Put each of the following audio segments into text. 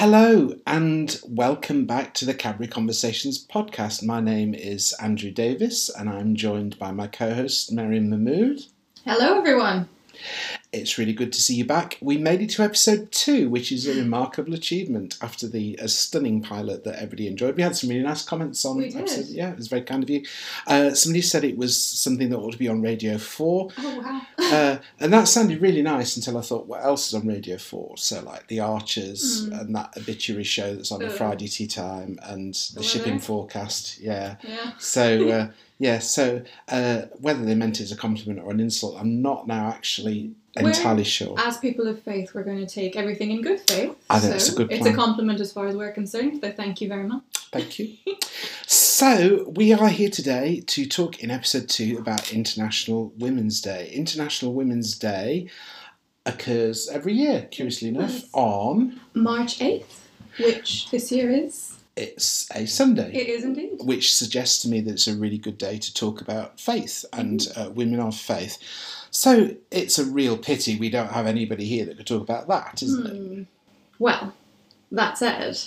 Hello and welcome back to the Cadbury Conversations podcast. My name is Andrew Davies and I'm joined by my co host, Miriam Mahmood. Hello, everyone. It's really good to see you back. We made it to episode two, which is a remarkable achievement after the a stunning pilot that everybody enjoyed. We had some really nice comments on We did. episode. Yeah, it was very kind of you. Uh, somebody said it was something that ought to be on Radio 4. Oh, wow. Uh, and that sounded really nice until I thought, what else is on Radio 4? So, like The Archers Mm. and that obituary show that's on a Ugh. Friday tea time and the The shipping forecast. Yeah. yeah. So, uh, yeah, so uh, whether they meant it as a compliment or an insult, I'm not now actually entirely sure. As people of faith, we're going to take everything in good faith. I think so that's a good It's a compliment as far as we're concerned, so thank you very much. Thank you. So, we are here today to talk in episode two about International Women's Day. International Women's Day occurs every year, curiously enough, Yes. on March 8th, which this year is. It's a Sunday. It is indeed. which suggests to me that it's a really good day to talk about faith and uh, women of faith. So it's a real pity we don't have anybody here that could talk about that, isn't it? Hmm. Well, that said,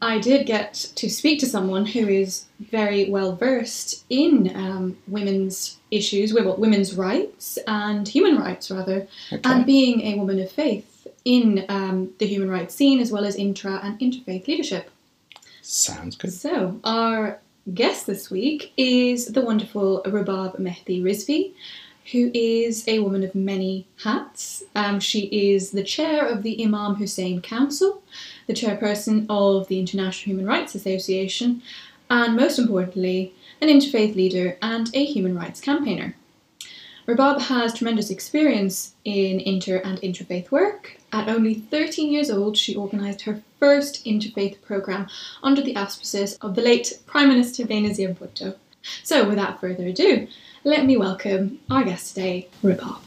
I did get to speak to someone who is very well versed in um, women's issues, women's rights and human rights, rather, Okay. and being a woman of faith in um, the human rights scene as well as intra and interfaith leadership. Sounds good. So, our guest this week is the wonderful Rabab Mehdi Rizvi, who is a woman of many hats. Um, she is the chair of the Imam Hussein Council, the chairperson of the International Human Rights Association, and most importantly, an interfaith leader and a human rights campaigner. Rabab has tremendous experience in inter and interfaith work. At only 13 years old, she organised her first interfaith programme under the auspices of the late Prime Minister Benazir Bhutto. So, without further ado, let me welcome our guest today, Rabab.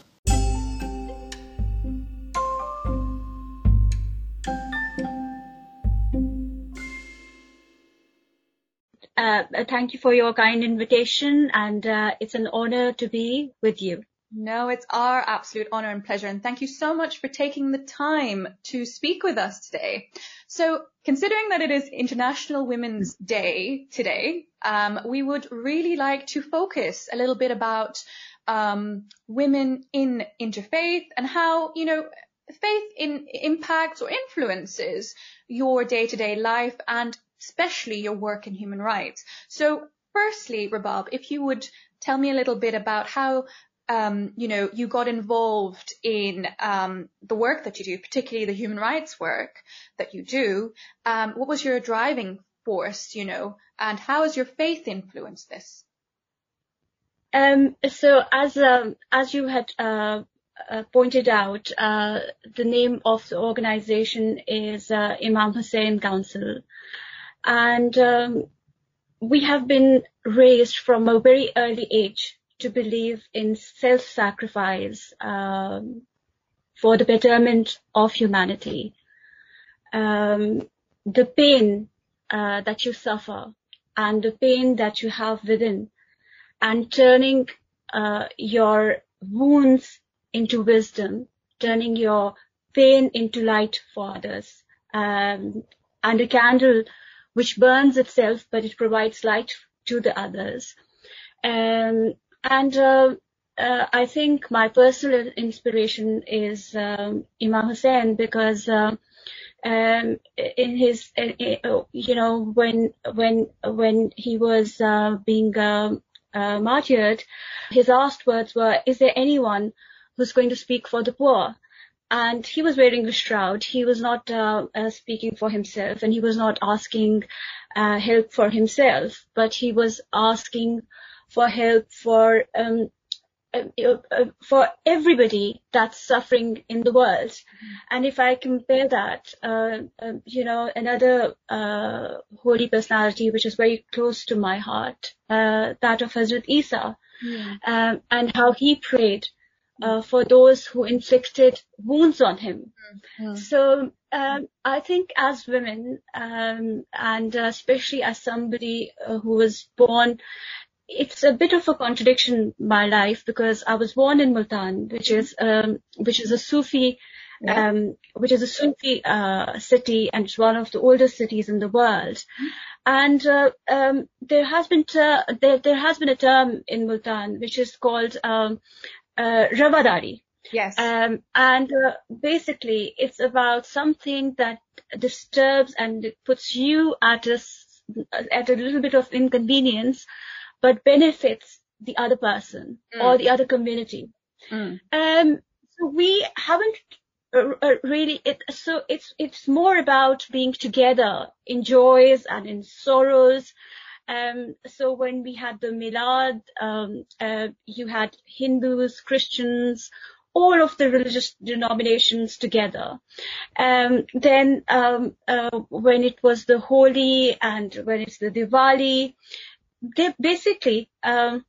Uh, thank you for your kind invitation, and uh, it's an honor to be with you. No, it's our absolute honor and pleasure. And thank you so much for taking the time to speak with us today. So considering that it is International Women's Day today, um, we would really like to focus a little bit about um, women in interfaith and how, you know, faith in impacts or influences your day-to-day life and especially your work in human rights. So firstly, Rabab, if you would tell me a little bit about how um, you know, you got involved in um, the work that you do, particularly the human rights work that you do. Um, what was your driving force, you know, and how has your faith influenced this? Um, so, as um, as you had uh, uh, pointed out, uh, the name of the organization is uh, Imam Hussein Council, and um, we have been raised from a very early age to believe in self-sacrifice um, for the betterment of humanity. Um, the pain uh, that you suffer and the pain that you have within, and turning uh, your wounds into wisdom, turning your pain into light for others, um, and a candle which burns itself but it provides light to the others. Um, and uh, uh, I think my personal inspiration is um, Imam Hussein because uh, um, in his, uh, you know, when when when he was uh, being uh, martyred, his last words were, "Is there anyone who's going to speak for the poor?" And he was wearing a shroud. He was not uh, uh, speaking for himself, and he was not asking uh, help for himself, but he was asking for help for um, uh, uh, for everybody that's suffering in the world. And if I compare that, uh, uh, you know, another uh, holy personality which is very close to my heart, uh, that of Hazrat Isa, um, and how he prayed uh, for those who inflicted wounds on him. So um, I think as women, um, and uh, especially as somebody uh, who was born, it's a bit of a contradiction in my life because I was born in Multan, which is um, which is a Sufi yeah. um, which is a Sufi uh, city and it's one of the oldest cities in the world. Mm-hmm. And uh, um, there has been ter- there, there has been a term in Multan which is called um, uh, Ravadari. Yes. Um, and uh, basically, it's about something that disturbs and it puts you at a at a little bit of inconvenience, but benefits the other person mm. or the other community. Mm. Um, so we haven't uh, uh, really it so it's it's more about being together in joys and in sorrows um, so when we had the milad um, uh, you had hindus christians all of the religious denominations together. Um, then um, uh, when it was the Holi and when it's the diwali they basically um,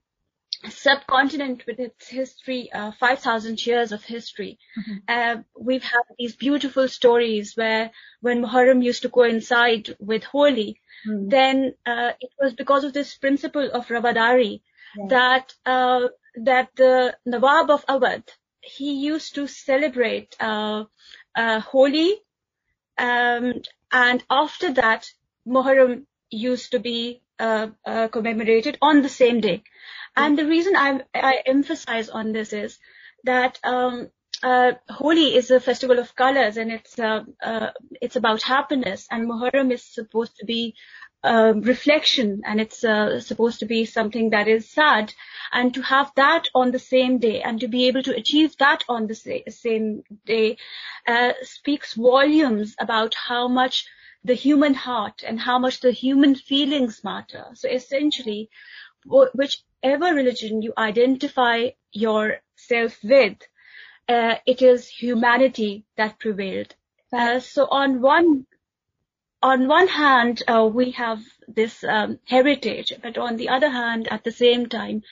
subcontinent with its history, uh, 5,000 years of history. Mm-hmm. Uh, we've had these beautiful stories where when Muharram used to coincide with Holi, mm-hmm. then uh, it was because of this principle of Ravadari yeah. that uh, that the Nawab of Awadh he used to celebrate uh, uh, Holi, um, and after that Muharram used to be commemorated on the same day. And the reason I, I emphasize on this is that um, uh, Holi is a festival of colors and it's uh, uh, it's about happiness, and Muharram is supposed to be um, reflection and it's uh, supposed to be something that is sad. And to have that on the same day and to be able to achieve that on the sa- same day uh, speaks volumes about how much the human heart and how much the human feelings matter. So essentially, whichever religion you identify yourself with, uh, it is humanity that prevailed. Uh, so on one on one hand, uh, we have this um, heritage, but on the other hand, at the same time,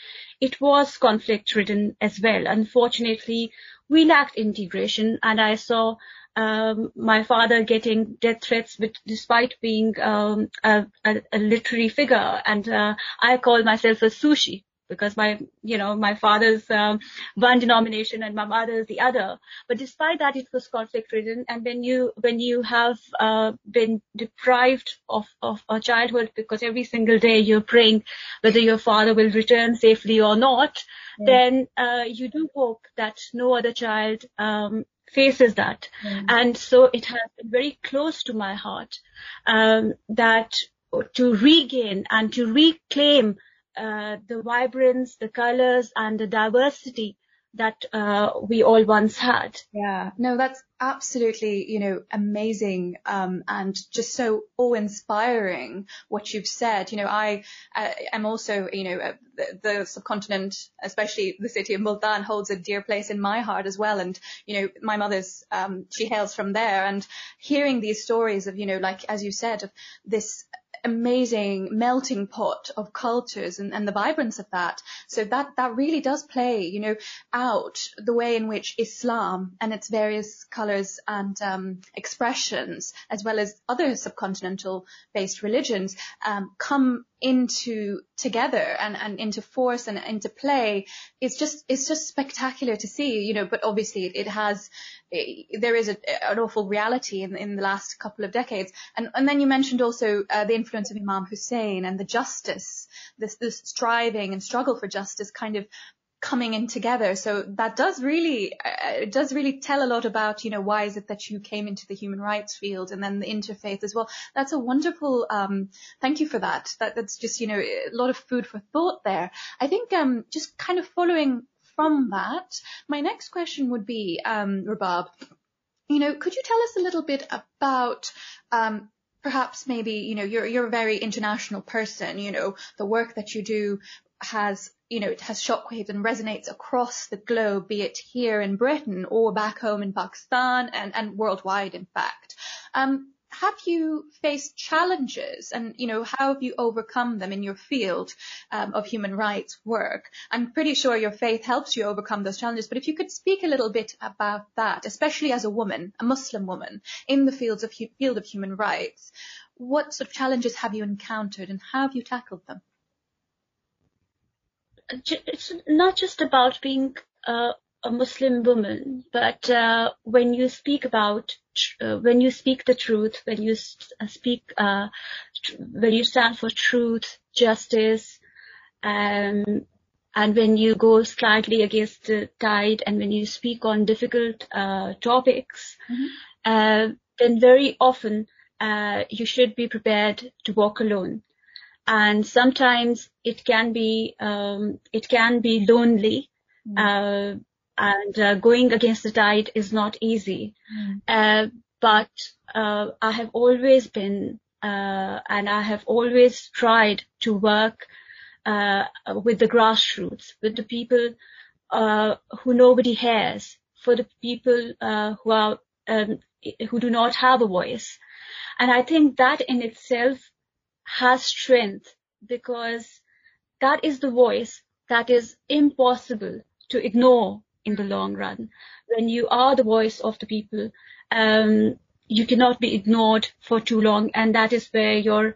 it was conflict ridden as well. Unfortunately, we lacked integration, and I saw um, my father getting death threats with, despite being um, a, a, a, literary figure. And uh, I call myself a sushi because my, you know, my father's um, one denomination and my mother's the other. But despite that, it was conflict ridden. And when you when you have uh, been deprived of of a childhood because every single day you're praying whether your father will return safely or not, yeah. then uh, you do hope that no other child um, faces that. Mm. And so it has been very close to my heart um, that to regain and to reclaim uh, the vibrance, the colors, and the diversity that uh, we all once had. Yeah, no, that's absolutely, you know, amazing um, and just so awe-inspiring what you've said. You know, I uh, am also, you know, uh, the, the, subcontinent, especially the city of Multan, holds a dear place in my heart as well. And you know, my mother's, um, she hails from there, and hearing these stories of, you know, like as you said, of this amazing melting pot of cultures and, and the vibrance of that. So that, that really does play, you know, out the way in which Islam and its various colors and um, expressions, as well as other subcontinental based religions, um, come into together and, and into force and into play it's just it's just spectacular to see you know but obviously it, has it, there is a, an awful reality in, in the last couple of decades. And and then you mentioned also uh, the influence of Imam Hussein and the justice this this striving and struggle for justice kind of coming in together. So that does really, uh, it does really tell a lot about, you know, why is it that you came into the human rights field and then the interfaith as well. That's a wonderful, um, thank you for that. that. That's just, you know, a lot of food for thought there. I think, um, just kind of following from that, my next question would be, um, Rabab, you know, could you tell us a little bit about, um, perhaps maybe, you know, you're, you're a very international person, you know, the work that you do has you know, it has shockwaves and resonates across the globe, be it here in Britain or back home in Pakistan and, and worldwide, in fact. Um, have you faced challenges and, you know, how have you overcome them in your field um, of human rights work? I'm pretty sure your faith helps you overcome those challenges, but if you could speak a little bit about that, especially as a woman, a Muslim woman in the fields of field of human rights, what sort of challenges have you encountered and how have you tackled them? it's not just about being a, a Muslim woman, but uh, when you speak about uh, when you speak the truth, when you uh, speak uh, tr- when you stand for truth, justice, um, and when you go slightly against the tide, and when you speak on difficult uh, topics, mm-hmm. then very often you should be prepared to walk alone and sometimes it can be um, it can be lonely mm. Uh, and uh, going against the tide is not easy mm. uh, but uh, I have always been uh, and I have always tried to work uh, with the grassroots with the people who nobody hears, for the people who are um, who do not have a voice and I think that in itself has strength because that is the voice that is impossible to ignore in the long run. When you are the voice of the people, um, you cannot be ignored for too long, and that is where your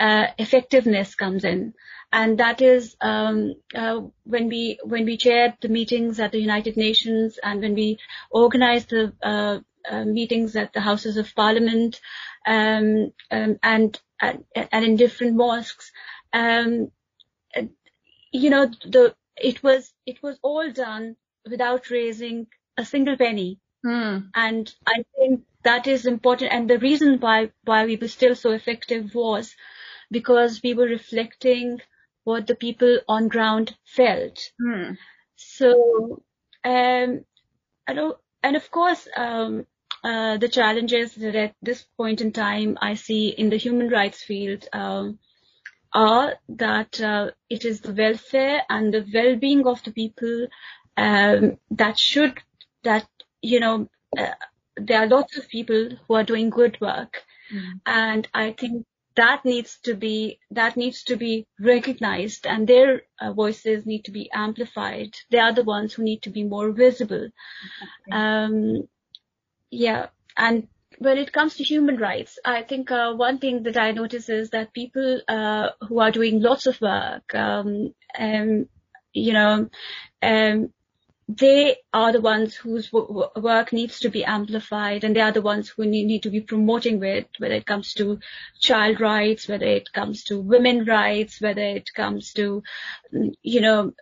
uh, effectiveness comes in. And that is um, uh, when we when we chaired the meetings at the United Nations and when we organized the uh, uh meetings at the Houses of Parliament um, um and and, and in different mosques. Um, you know, the it was it was all done without raising a single penny, mm. and I think that is important. And the reason why why we were still so effective was because we were reflecting what the people on ground felt. Mm. So, um, I know, and of course, um, uh, the challenges that at this point in time I see in the human rights field um, are that uh, it is the welfare and the well-being of the people um, that should that you know uh, there are lots of people who are doing good work, mm. and I think that needs to be that needs to be recognized and their uh, voices need to be amplified. They are the ones who need to be more visible. Um, yeah, and when it comes to human rights, I think uh, one thing that I notice is that people uh, who are doing lots of work, um, um, you know, um, they are the ones whose w- work needs to be amplified, and they are the ones who need, need to be promoting with, whether it comes to child rights, whether it comes to women rights, whether it comes to, you know,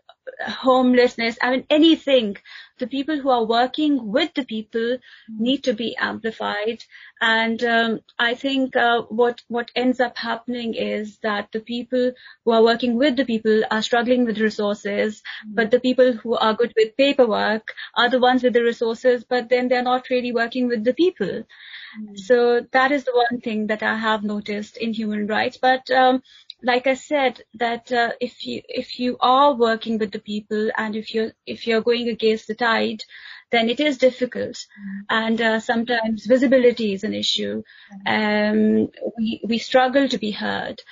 homelessness. I mean, anything the people who are working with the people mm-hmm. need to be amplified. And um, I think uh, what what ends up happening is that the people who are working with the people are struggling with resources, mm-hmm. but the people who are good with paperwork are the ones with the resources, but then they're not really working with the people. Mm-hmm. So that is the one thing that I have noticed in human rights. But um, like I said, that uh, if you if you are working with the people and if you're if you're going against the tide, then it is difficult, mm-hmm. and uh, sometimes visibility is an issue. Um, we we struggle to be heard,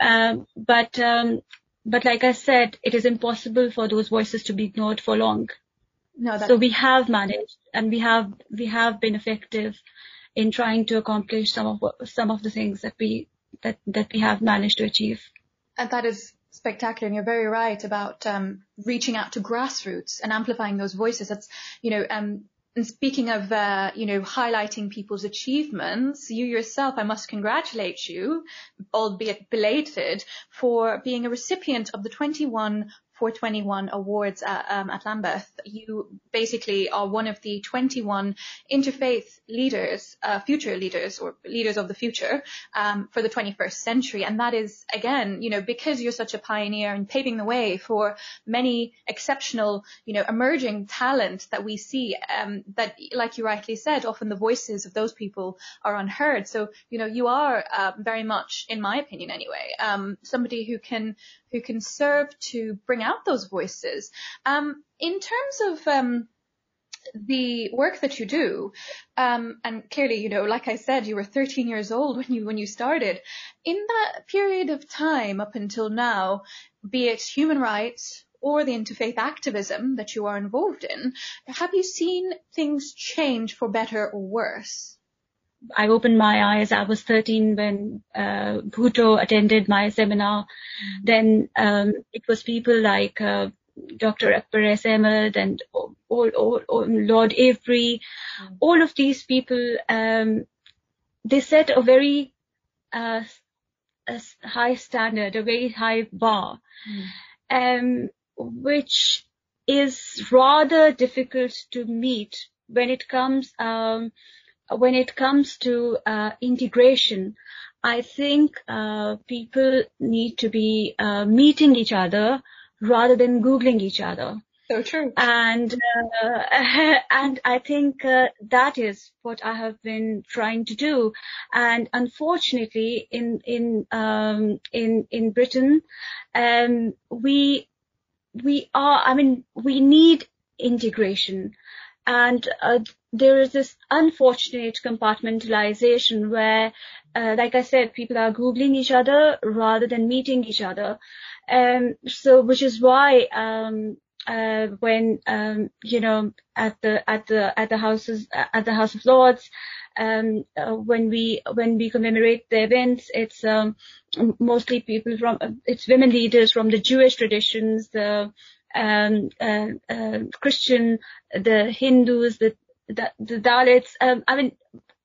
um, but um, but like I said, it is impossible for those voices to be ignored for long. No, so we have managed, and we have we have been effective in trying to accomplish some of some of the things that we that that we have managed to achieve. And that is spectacular, and you're very right about um, reaching out to grassroots and amplifying those voices. That's you know. Um, and speaking of, uh, you know, highlighting people's achievements, you yourself, I must congratulate you, albeit belated, for being a recipient of the 21 421 awards at, um, at Lambeth, you basically are one of the 21 interfaith leaders, uh, future leaders or leaders of the future um, for the 21st century. And that is, again, you know, because you're such a pioneer and paving the way for many exceptional, you know, emerging talent that we see um, that, like you rightly said, often the voices of those people are unheard. So, you know, you are uh, very much, in my opinion anyway, um, somebody who can who can serve to bring out those voices. Um, in terms of um, the work that you do, um, and clearly, you know, like I said, you were 13 years old when you when you started. In that period of time up until now, be it human rights or the interfaith activism that you are involved in, have you seen things change for better or worse? I opened my eyes. I was 13 when uh, Bhutto attended my seminar. Then um, it was people like uh, Dr. Akbar S. Ahmed and all, all, all, Lord Avebury, mm. all of these people, um, they set a very uh, a high standard, a very high bar, mm. um, which is rather difficult to meet when it comes um, when it comes to uh, integration. I think uh, people need to be uh, meeting each other rather than googling each other. So true. And uh, and I think uh, that is what I have been trying to do. And unfortunately, in in um, in in Britain, um, we we are. I mean, we need integration, and uh, there is this unfortunate compartmentalization where, uh, like I said, people are googling each other rather than meeting each other. Um, so, which is why um, uh, when um, you know at the at the at the houses at the House of Lords um, uh, when we when we commemorate the events it's um, mostly people from it's women leaders from the Jewish traditions the um, uh, uh, Christian the Hindus the the, the Dalits. Um, I mean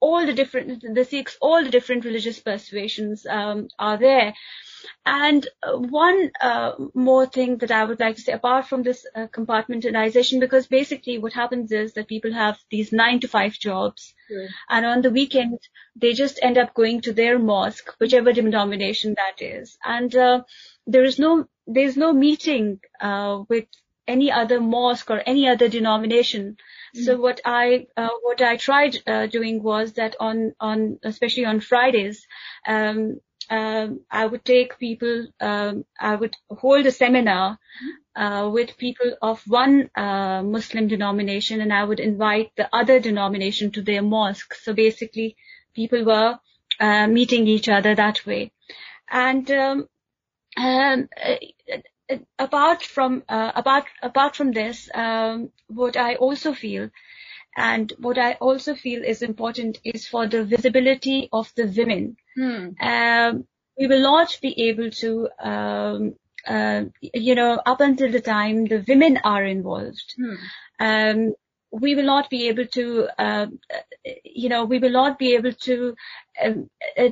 all the different the Sikhs all the different religious persuasions um, are there. And uh, one uh, more thing that I would like to say, apart from this uh, compartmentalization, because basically what happens is that people have these nine to five jobs, and on the weekend they just end up going to their mosque, whichever denomination that is, and uh, there is no there's no meeting uh, with any other mosque or any other denomination. Mm. So what I uh, what I tried doing was that on on especially on Fridays. Um, um, I would take people, um, I would hold a seminar uh, with people of one uh, Muslim denomination and I would invite the other denomination to their mosque. So basically, people were uh, meeting each other that way. And um, um uh, apart from uh, apart apart from this, um, what I also feel and what I also feel is important is for the visibility of the women. Hmm. Um, we will not be able to, um, uh, you know, up until the time the women are involved. Hmm. Um, we will not be able to, uh, you know, we will not be able to um, uh,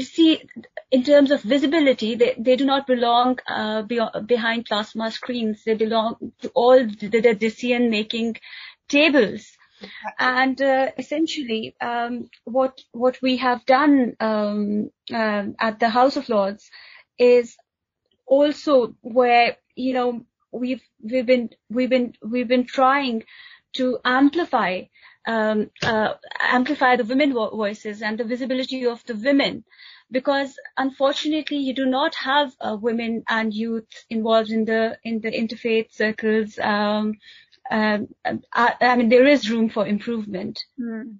see in terms of visibility. They, they do not belong uh, be, behind plasma screens. They belong to all the, the decision making tables. And uh, essentially, um, what what we have done um, uh, at the House of Lords is also where you know we've we've been we've been we've been trying to amplify um, uh, amplify the women vo- voices and the visibility of the women because unfortunately you do not have uh, women and youth involved in the in the interfaith circles um, um, I, I, mean, there is room for improvement. Mm.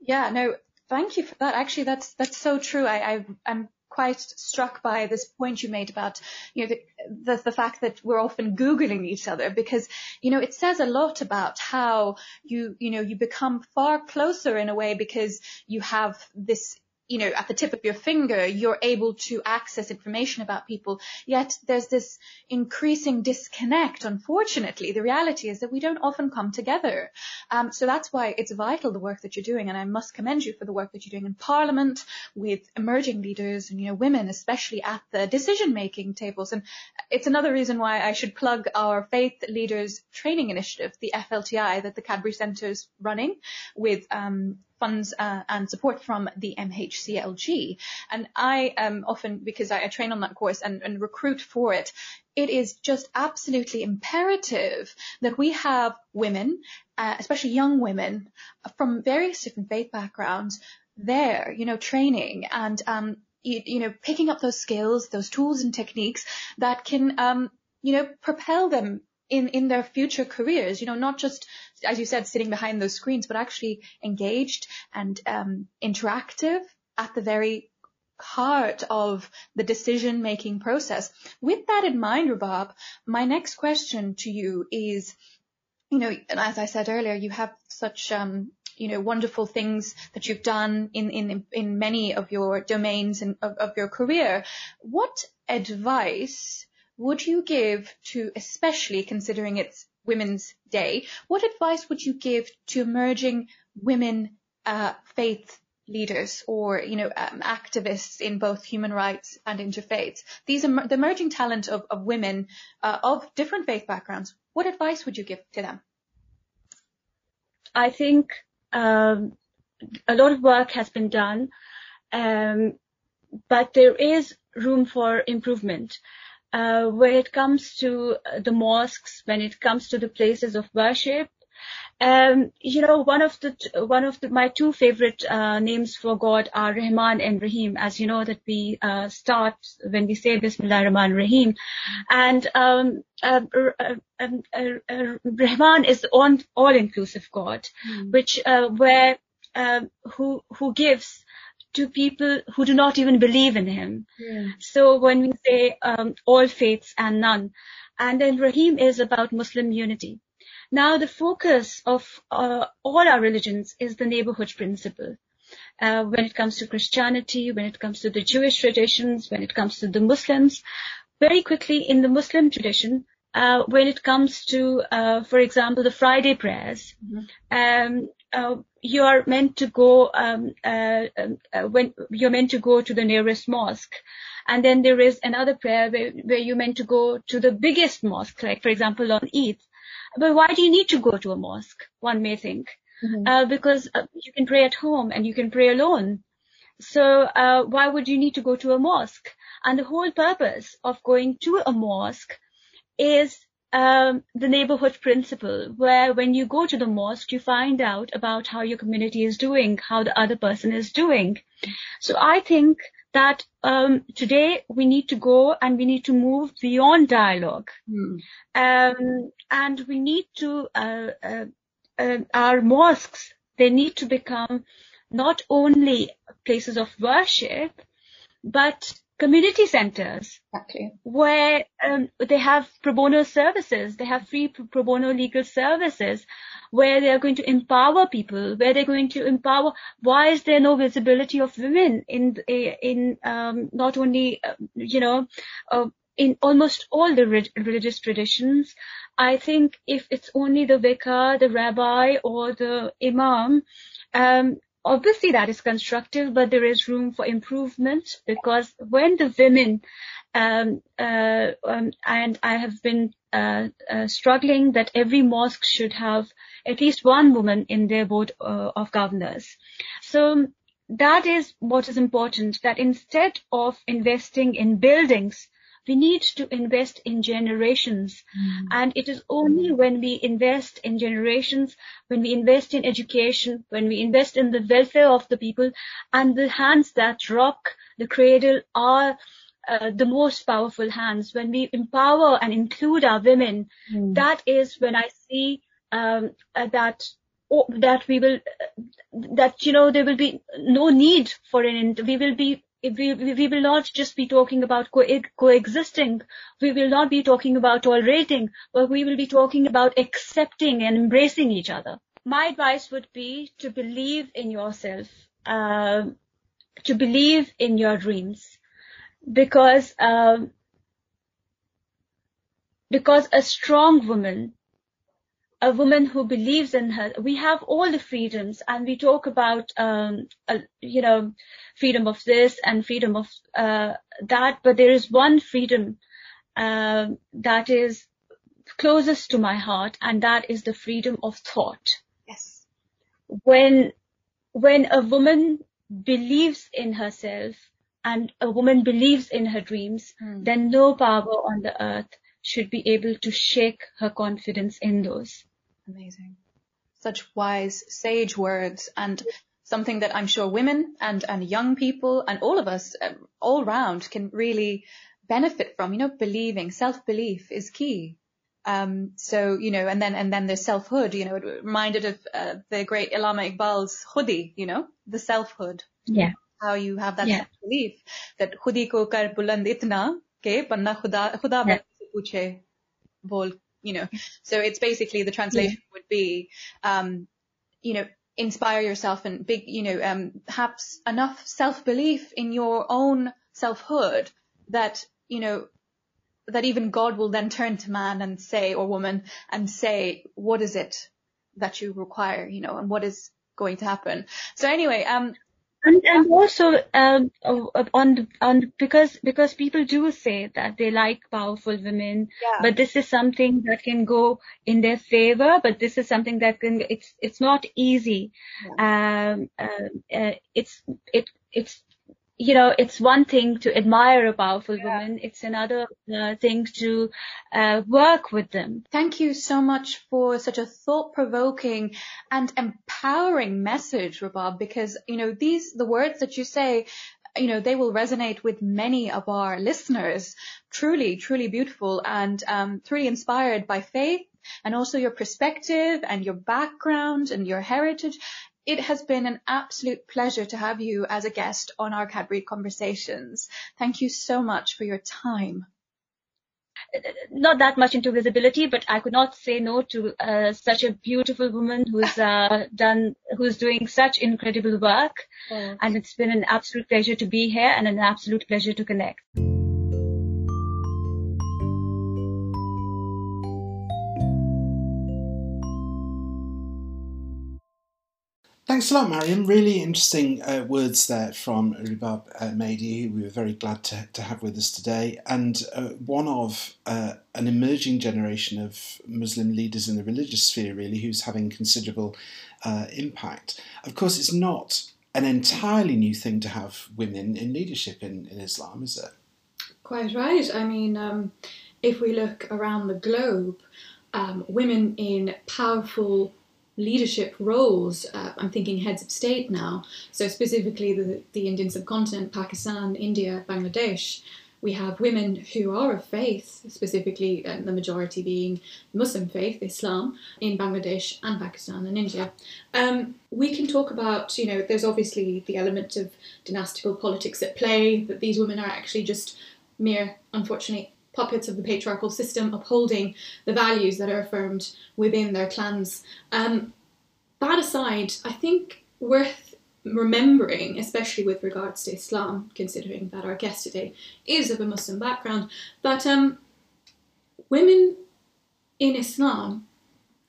Yeah, no, thank you for that. Actually, that's that's so true. I, I I'm quite struck by this point you made about you know the, the, the fact that we're often googling each other because you know it says a lot about how you you know you become far closer in a way because you have this you know, at the tip of your finger, you're able to access information about people. Yet there's this increasing disconnect. Unfortunately, the reality is that we don't often come together. Um, so that's why it's vital the work that you're doing, and I must commend you for the work that you're doing in Parliament with emerging leaders and you know women, especially at the decision-making tables. And it's another reason why I should plug our Faith Leaders Training Initiative, the FLTI, that the Cadbury Centre is running with um, funds uh, and support from the MHCLG. And I um, often, because I, I train on that course and, and recruit for it, it is just absolutely imperative that we have women, uh, especially young women from various different faith backgrounds there, you know, training and, um, you, you, know, picking up those skills, those tools and techniques that can, um, you know, propel them in, in their future careers, you know, not just, as you said, sitting behind those screens, but actually engaged and um, interactive at the very heart of the decision making process. With that in mind, Rabab, my next question to you is, you know, and as I said earlier, you have such, um, you know, wonderful things that you've done in, in, in many of your domains and of, of your career. What advice would you give to, especially considering it's Women's Day, what advice would you give to emerging women uh, faith leaders or you know um, activists in both human rights and interfaith? These are the emerging talent of, of women uh, of different faith backgrounds. What advice would you give to them? I think um, a lot of work has been done, um, but there is room for improvement. Uh, when it comes to the mosques, when it comes to the places of worship, um, you know, one of the one of the, my two favorite uh, names for God are Rahman and Rahim. As you know, that we uh, start when we say Bismillah Rahman Rahim, and um, uh, um, Rahman is on all-inclusive God, mm. which uh, where who who gives to people who do not even believe in him. Yeah. So when we say um, all faiths and none, and then Rahim is about Muslim unity. Now the focus of uh, all our religions is the neighborhood principle. Uh, when it comes to Christianity, when it comes to the Jewish traditions, when it comes to the Muslims, very quickly in the Muslim tradition, uh, when it comes to, uh, for example, the Friday prayers, mm-hmm. um, uh, you are meant to go um, uh, um, uh, when you're meant to go to the nearest mosque, and then there is another prayer where, where you're meant to go to the biggest mosque, like for example on Eid. But why do you need to go to a mosque? One may think, mm-hmm. uh, because uh, you can pray at home and you can pray alone. So uh, why would you need to go to a mosque? And the whole purpose of going to a mosque is um, the neighborhood principle, where when you go to the mosque, you find out about how your community is doing, how the other person is doing. So I think that um, today we need to go and we need to move beyond dialogue, mm. um, and we need to uh, uh, uh, our mosques. They need to become not only places of worship, but community centers exactly. where um, they have pro bono services, they have free pro bono legal services, where they are going to empower people, where they're going to empower. Why is there no visibility of women in in um, not only uh, you know uh, in almost all the re- religious traditions? I think if it's only the vicar, the rabbi, or the imam, um, Obviously, that is constructive, but there is room for improvement because when the women um, uh, um, and I have been uh, uh, struggling that every mosque should have at least one woman in their board uh, of governors. So that is what is important. That instead of investing in buildings, we need to invest in generations. Mm. And it is only when we invest in generations, when we invest in education, when we invest in the welfare of the people and the hands that rock the cradle are uh, the most powerful hands. When we empower and include our women, mm. that is when I see um, uh, that oh, that we will that you know there will be no need for an we will be we, we will not just be talking about co- coexisting. We will not be talking about tolerating, but we will be talking about accepting and embracing each other. My advice would be to believe in yourself, uh, to believe in your dreams, because um, because a strong woman a woman who believes in her. We have all the freedoms, and we talk about, um, uh, you know, freedom of this and freedom of uh, that. But there is one freedom uh, that is closest to my heart, and that is the freedom of thought. Yes. When when a woman believes in herself and a woman believes in her dreams, mm. then no power on the earth should be able to shake her confidence in those. Amazing. Such wise, sage words and something that I'm sure women and, and young people and all of us uh, all round can really benefit from. You know, believing, self-belief is key. Um, so, you know, and then, and then the selfhood, you know, it reminded of uh, the great Allama Iqbal's khudi, you know, the selfhood. Yeah. How you have that yeah. self-belief that khudi ko kar buland itna ke banna khuda, khuda yeah bol, you know. So it's basically the translation yeah. would be, um, you know, inspire yourself and big, you know, um, have enough self-belief in your own selfhood that, you know, that even God will then turn to man and say, or woman, and say, what is it that you require, you know, and what is going to happen. So anyway, um, and, and also um, on on because because people do say that they like powerful women, yeah. but this is something that can go in their favor. But this is something that can it's it's not easy. Yeah. Um, uh, uh, it's it it's you know, it's one thing to admire a powerful yeah. woman. It's another uh, thing to uh, work with them. Thank you so much for such a thought-provoking and empowering message, Rubab, because, you know, these, the words that you say, you know, they will resonate with many of our listeners. Truly, truly beautiful and um, truly inspired by faith and also your perspective and your background and your heritage it has been an absolute pleasure to have you as a guest on our Cadbury Conversations. Thank you so much for your time. Not that much into visibility, but I could not say no to uh, such a beautiful woman who's uh, done, who's doing such incredible work. Oh. And it's been an absolute pleasure to be here and an absolute pleasure to connect. Thanks a lot, Mariam. Really interesting uh, words there from Rubab uh, Mehdi, who we were very glad to, to have with us today, and uh, one of uh, an emerging generation of Muslim leaders in the religious sphere, really, who's having considerable uh, impact. Of course, it's not an entirely new thing to have women in leadership in, in Islam, is it? Quite right. I mean, um, if we look around the globe, um, women in powerful leadership roles. Uh, I'm thinking heads of state now. So specifically the, the Indian subcontinent, Pakistan, India, Bangladesh. We have women who are of faith, specifically uh, the majority being Muslim faith, Islam, in Bangladesh and Pakistan and India. Um, we can talk about, you know, there's obviously the element of dynastical politics at play, that these women are actually just mere, unfortunately, puppets of the patriarchal system upholding the values that are affirmed within their clans. Um, that aside, I think worth remembering, especially with regards to Islam, considering that our guest today is of a Muslim background, that um, women in Islam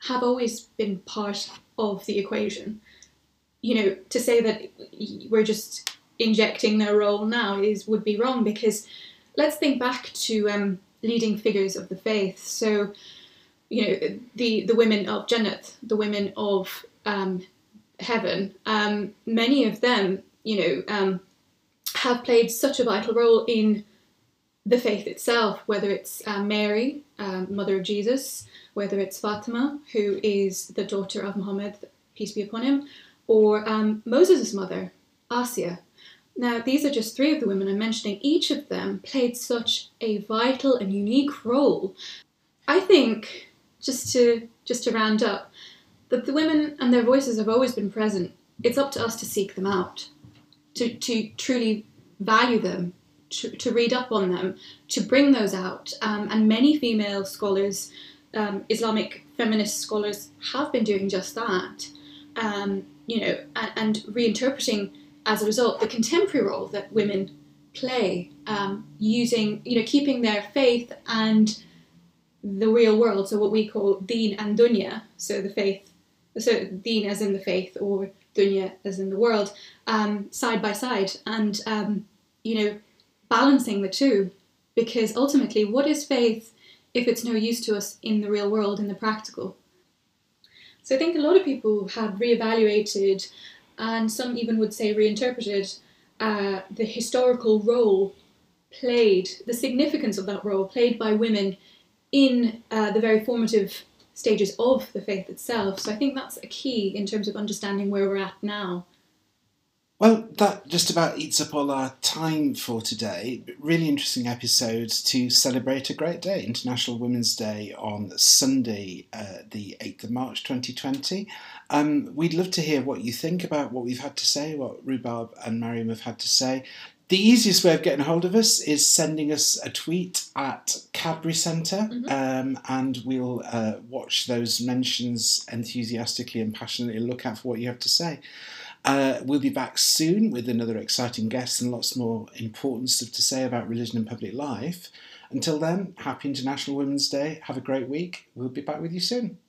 have always been part of the equation. You know, to say that we're just injecting their role now is would be wrong because let's think back to um, leading figures of the faith. So, you know, the the women of Jannat, the women of um, heaven, um, many of them, you know, um, have played such a vital role in the faith itself. Whether it's uh, Mary, um, mother of Jesus, whether it's Fatima, who is the daughter of Muhammad, peace be upon him, or um, Moses' mother, Asiya, now, these are just three of the women I'm mentioning. Each of them played such a vital and unique role. I think, just to just to round up, that the women and their voices have always been present. It's up to us to seek them out, to, to truly value them, to, to read up on them, to bring those out. Um, and many female scholars, um, Islamic feminist scholars, have been doing just that. Um, you know, and, and reinterpreting as a result, the contemporary role that women play, um, using, you know, keeping their faith and the real world, so what we call deen and dunya, so the faith, so deen as in the faith or dunya as in the world, um, side by side, and um, you know, balancing the two, because ultimately, what is faith if it's no use to us in the real world, in the practical? So I think a lot of people have reevaluated and some even would say reinterpreted uh, the historical role played, the significance of that role played by women in uh, the very formative stages of the faith itself. So I think that's a key in terms of understanding where we're at now. Well, that just about eats up all our time for today. Really interesting episode to celebrate a great day, International Women's Day on Sunday, uh, the 8th of March 2020. Um, we'd love to hear what you think about what we've had to say, what Rubab and Mariam have had to say. The easiest way of getting hold of us is sending us a tweet at Cadbury Centre, mm-hmm. um, and we'll uh, watch those mentions enthusiastically and passionately, look out for what you have to say. Uh, we'll be back soon with another exciting guest and lots more important stuff to say about religion and public life. Until then, happy International Women's Day. Have a great week. We'll be back with you soon.